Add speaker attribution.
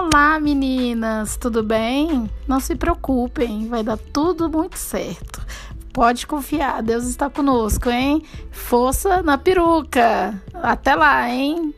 Speaker 1: Olá, meninas, tudo bem? Não se preocupem, vai dar tudo muito certo. Pode confiar, Deus está conosco, hein? Força na peruca. Até lá, hein?